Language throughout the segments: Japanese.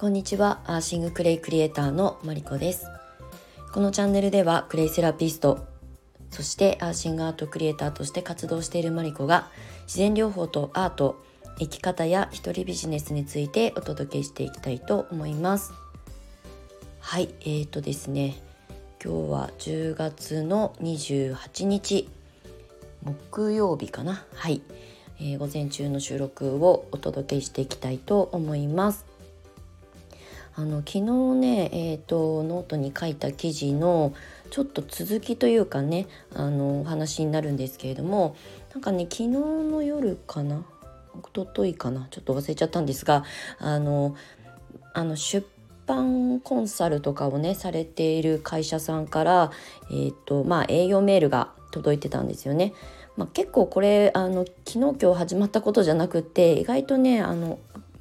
こんにちは。アーシングクレイクリエイターのマリコです。このチャンネルではクレイセラピストそしてアーシングアートクリエイターとして活動しているマリコが自然療法とアート生き方や一人ビジネスについてお届けしていきたいと思います。はいえーとですね今日は10月の28日木曜日かな。はい、えー、午前中の収録をお届けしていきたいと思います。あの昨日ね、えーと、ノートに書いた記事のちょっと続きというかねあのお話になるんですけれどもなんかね昨日の夜かな？一昨日かな？ちょっと忘れちゃったんですがあのあの出版コンサルとかをねされている会社さんから、えーとまあ、営業メールが届いてたんですよね。まあ、結構これあの昨日今日始まったことじゃなくって意外とねあの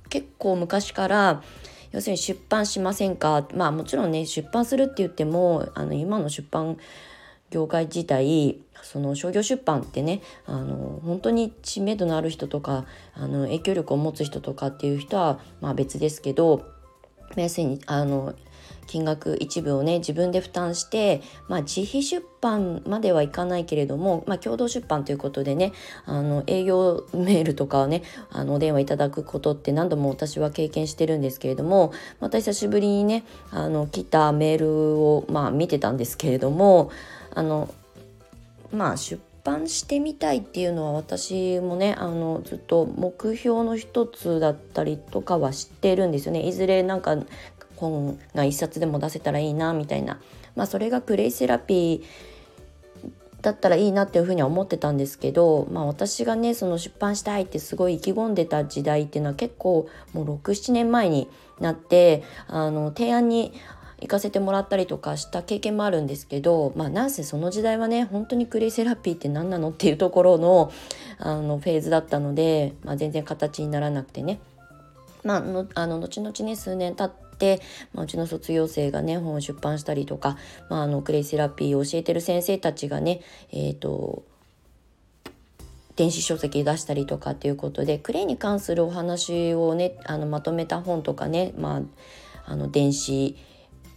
結構昔から要するに出版しませんか？まあもちろんね出版するって言ってもあの今の出版業界自体その商業出版ってねあの本当に知名度のある人とかあの影響力を持つ人とかっていう人はまあ別ですけど要するにあの金額一部をね自分で負担して、まあ、自費出版まではいかないけれども、まあ、共同出版ということでねあの営業メールとかをねあのお電話いただくことって何度も私は経験してるんですけれどもまた久しぶりにねあの来たメールを、まあ、見てたんですけれどもあのまあ出版してみたいっていうのは私もねあのずっと目標の一つだったりとかは知ってるんですよね。いずれなんか本が一冊でも出せたらいいなみたいな、まあ、それがクレイセラピーだったらいいなっていうふうには思ってたんですけど、まあ、私がねその出版したいってすごい意気込んでた時代っていうのは結構もう67年前になってあの提案に行かせてもらったりとかした経験もあるんですけどまあなんせその時代はね本当にクレイセラピーって何なのっていうところのあのフェーズだったので、まあ、全然形にならなくてね。まあのあの後々ね数年経って、まあ、うちの卒業生がね本を出版したりとか、まあ、あのクレイセラピーを教えてる先生たちがねえっ、ー、と電子書籍出したりとかっていうことでクレイに関するお話をねあのまとめた本とかね、まあ、あの電子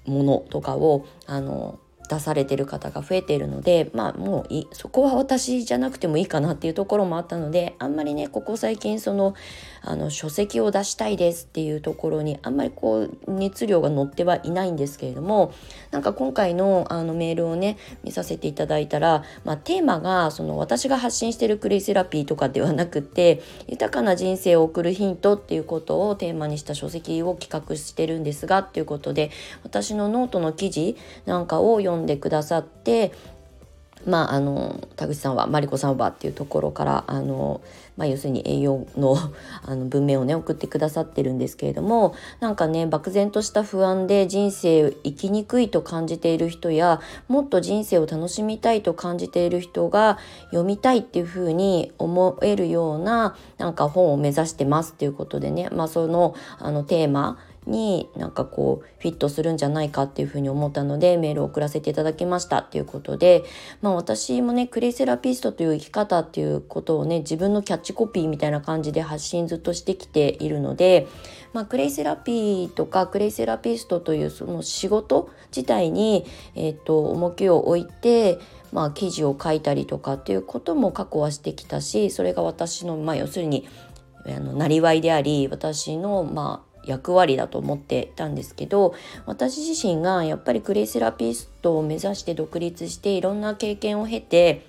ものとかをあの出されてる方が増えているのでまあもういそこは私じゃなくてもいいかなっていうところもあったのであんまりねここ最近そのあの書籍を出したいですっていうところにあんまりこう熱量が乗ってはいないんですけれどもなんか今回のあのメールをね見させていただいたら、まあ、テーマがその私が発信してるクレイセラピーとかではなくて豊かな人生を送るヒントっていうことをテーマにした書籍を企画してるんですがっていうことで私のノートの記事なんかを読んででくださってまあ、あの田口さんはマリコさんはっていうところからあの、まあ、要するに栄養の あの文面をね送ってくださってるんですけれどもなんかね漠然とした不安で人生生きにくいと感じている人やもっと人生を楽しみたいと感じている人が読みたいっていうふうに思えるようななんか本を目指してますっていうことでね、まあ、そのあのテーマになんかこうフィットするんじゃないかっていうふうに思ったのでメールを送らせていただきましたっていうことで、まあ、私もねクレイセラピストという生き方っていうことをね自分のキャッチコピーみたいな感じで発信ずっとしてきているので、まあ、クレイセラピーとかクレイセラピストというその仕事自体に、えーと、重きを置いてまあ、記事を書いたりとかっていうことも過去はしてきたしそれが私の、まあ、要するにあのなりわいであり私の、まあ、役割だと思ってたんですけど私自身がやっぱりクレイセラピストを目指して独立していろんな経験を経て、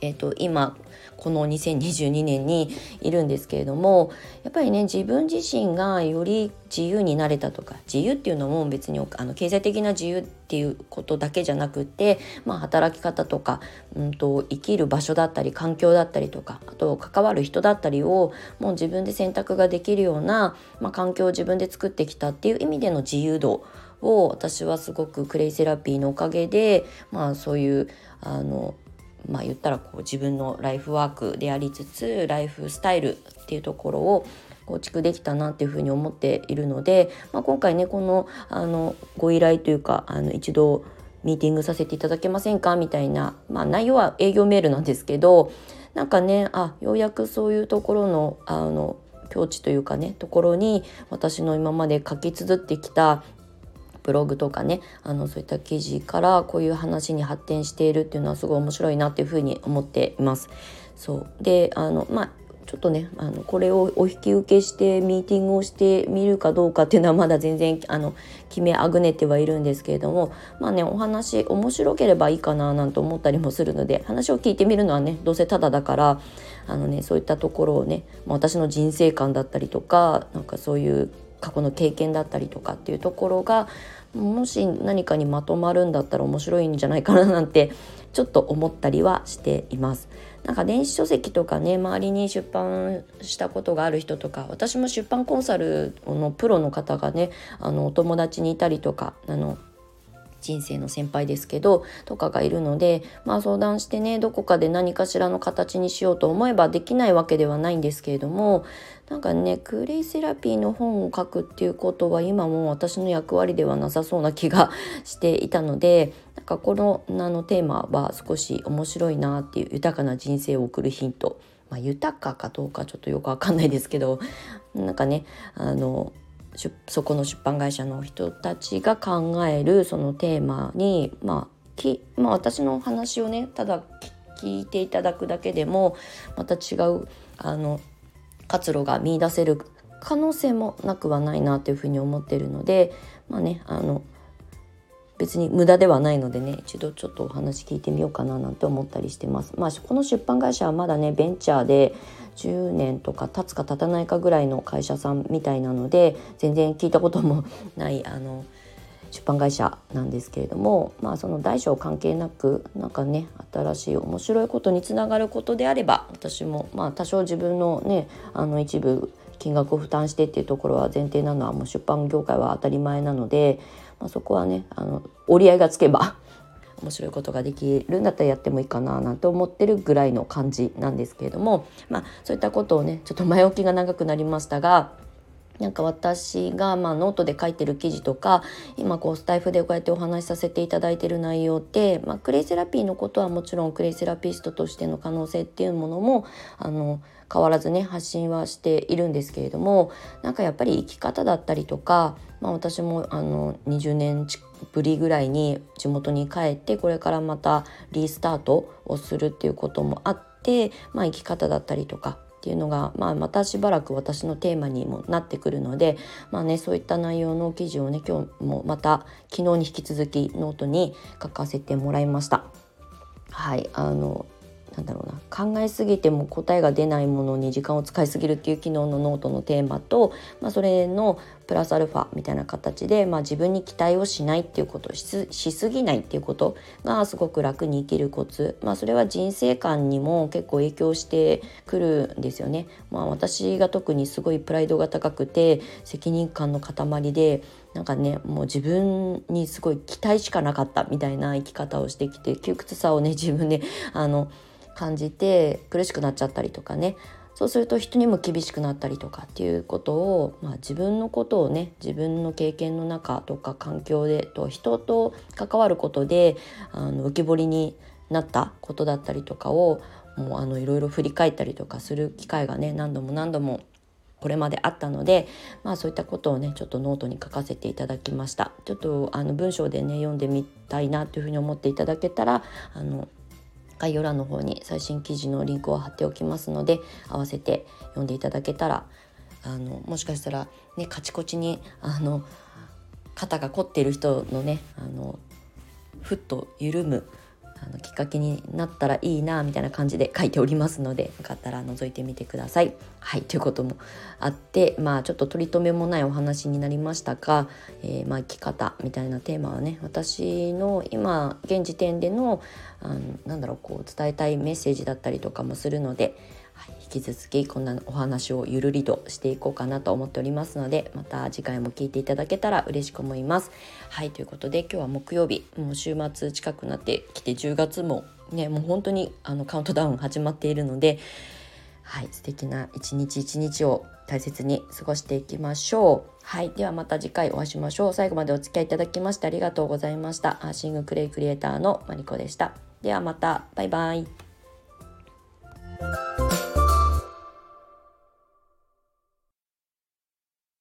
えーと、今この2022年にいるんですけれどもやっぱりね自分自身がより自由になれたとか自由っていうのも別にあの経済的な自由っていうことだけじゃなくて、まあ、働き方とか、うんと、生きる場所だったり環境だったりとかあと関わる人だったりをもう自分で選択ができるような、まあ、環境を自分で作ってきたっていう意味での自由度を私はすごくクレイセラピーのおかげで、まあ、そういうあのまあ言ったらこう自分のライフワークでありつつライフスタイルっていうところを構築できたなっていうふうに思っているので、まあ、今回ねこのあのご依頼というかあの一度ミーティングさせていただけませんか？みたいな、まあ、内容は営業メールなんですけどなんかねあようやくそういうところのあの境地というかねところに私の今まで書き綴ってきたブログとかねあのそういった記事からこういう話に発展しているっていうのはすごい面白いなっていうふうに思っています。そうであのまあちょっとねあのこれをお引き受けしてミーティングをしてみるかどうかっていうのはまだ全然あの決めあぐねてはいるんですけれどもまあねお話面白ければいいかななんて思ったりもするので話を聞いてみるのはねどうせただだからあのねそういったところをね、ま、私の人生観だったりとかなんかそういう過去の経験だったりとかっていうところがもし何かにまとまるんだったら面白いんじゃないかななんてちょっと思ったりはしています。なんか電子書籍とかね周りに出版したことがある人とか私も出版コンサルのプロの方がねあのお友達にいたりとかあの人生の先輩ですけどとかがいるのでまあ相談してねどこかで何かしらの形にしようと思えばできないわけではないんですけれどもなんかねクレイセラピーの本を書くっていうことは今も私の役割ではなさそうな気がしていたのでなんかこのあのテーマは少し面白いなっていう豊かな人生を送るヒント。まあ、豊かかどうかちょっとよくわかんないですけどなんかねあのそこの出版会社の人たちが考えるそのテーマに、まあきまあ、私の話をねただ聞いていただくだけでもまた違うあの活路が見いだせる可能性もなくはないなというふうに思ってるのでまあねあの別に無駄ではないのでね一度ちょっとお話聞いてみようかななんて思ったりしてます。まあ、この出版会社はまだねベンチャーで10年とか経つか経たないかぐらいの会社さんみたいなので全然聞いたこともないあの出版会社なんですけれどもまあその大小関係なくなんかね新しい面白いことにつながることであれば私もまあ多少自分のねあの一部金額を負担してっていうところは前提なのはもう出版業界は当たり前なのでまあ、そこはねあの折り合いがつけば 面白いことができるんだったらやってもいいかななんて思ってるぐらいの感じなんですけれどもまあそういったことをねちょっと前置きが長くなりましたがなんか私がまあノートで書いてる記事とか今こうスタイフでこうやってお話しさせていただいてる内容って、まあ、クレイセラピーのことはもちろんクレイセラピストとしての可能性っていうものもあの変わらずね発信はしているんですけれどもなんかやっぱり生き方だったりとか、まあ、私もあの20年ぶりぐらいに地元に帰ってこれからまたリスタートをするっていうこともあって、まあ、生き方だったりとかっていうのが、まあ、またしばらく私のテーマにもなってくるので、まあね、そういった内容の記事をね今日もまた昨日に引き続きノートに書かせてもらいました。はいあのなんだろうな考えすぎても答えが出ないものに時間を使いすぎるっていう昨日のノートのテーマと、まあ、それのプラスアルファみたいな形で、まあ、自分に期待をしないっていうことしすぎないっていうことがすごく楽に生きるコツ、まあ、それは人生観にも結構影響してくるんですよね。まあ、私が特にすごいプライドが高くて責任感の塊でなんかねもう自分にすごい期待しかなかったみたいな生き方をしてきて窮屈さをね自分であの感じて苦しくなっちゃったりとかねそうすると人にも厳しくなったりとかっていうことを、まあ、自分のことをね自分の経験の中とか環境でと人と関わることであの浮き彫りになったことだったりとかをもうあのいろいろ振り返ったりとかする機会がね何度も何度もこれまであったので、まあ、そういったことをねちょっとノートに書かせていただきました。ちょっとあの文章でね読んでみたいなというふうに思っていただけたらあの概要欄の方に最新記事のリンクを貼っておきますので合わせて読んでいただけたらあのもしかしたらねカチコチにあの肩が凝っている人のねあのふっと緩むあのきっかけになったらいいなみたいな感じで書いておりますのでよかったら覗いてみてください。はいということもあってまあちょっと取り留めもないお話になりましたが、えー、まあ、生き方みたいなテーマはね私の今現時点でのあのなんだろうこう伝えたいメッセージだったりとかもするので。引き続きこんなお話をゆるりとしていこうかなと思っておりますのでまた次回も聞いていただけたら嬉しく思います。はいということで今日は木曜日もう週末近くなってきて10月もねもう本当にあのカウントダウン始まっているのではい素敵な一日一日を大切に過ごしていきましょう。はい。ではまた次回お会いしましょう。最後までお付き合いいただきましてありがとうございました。アーシングクレイクリエイターのマリコでした。ではまた。バイバイ。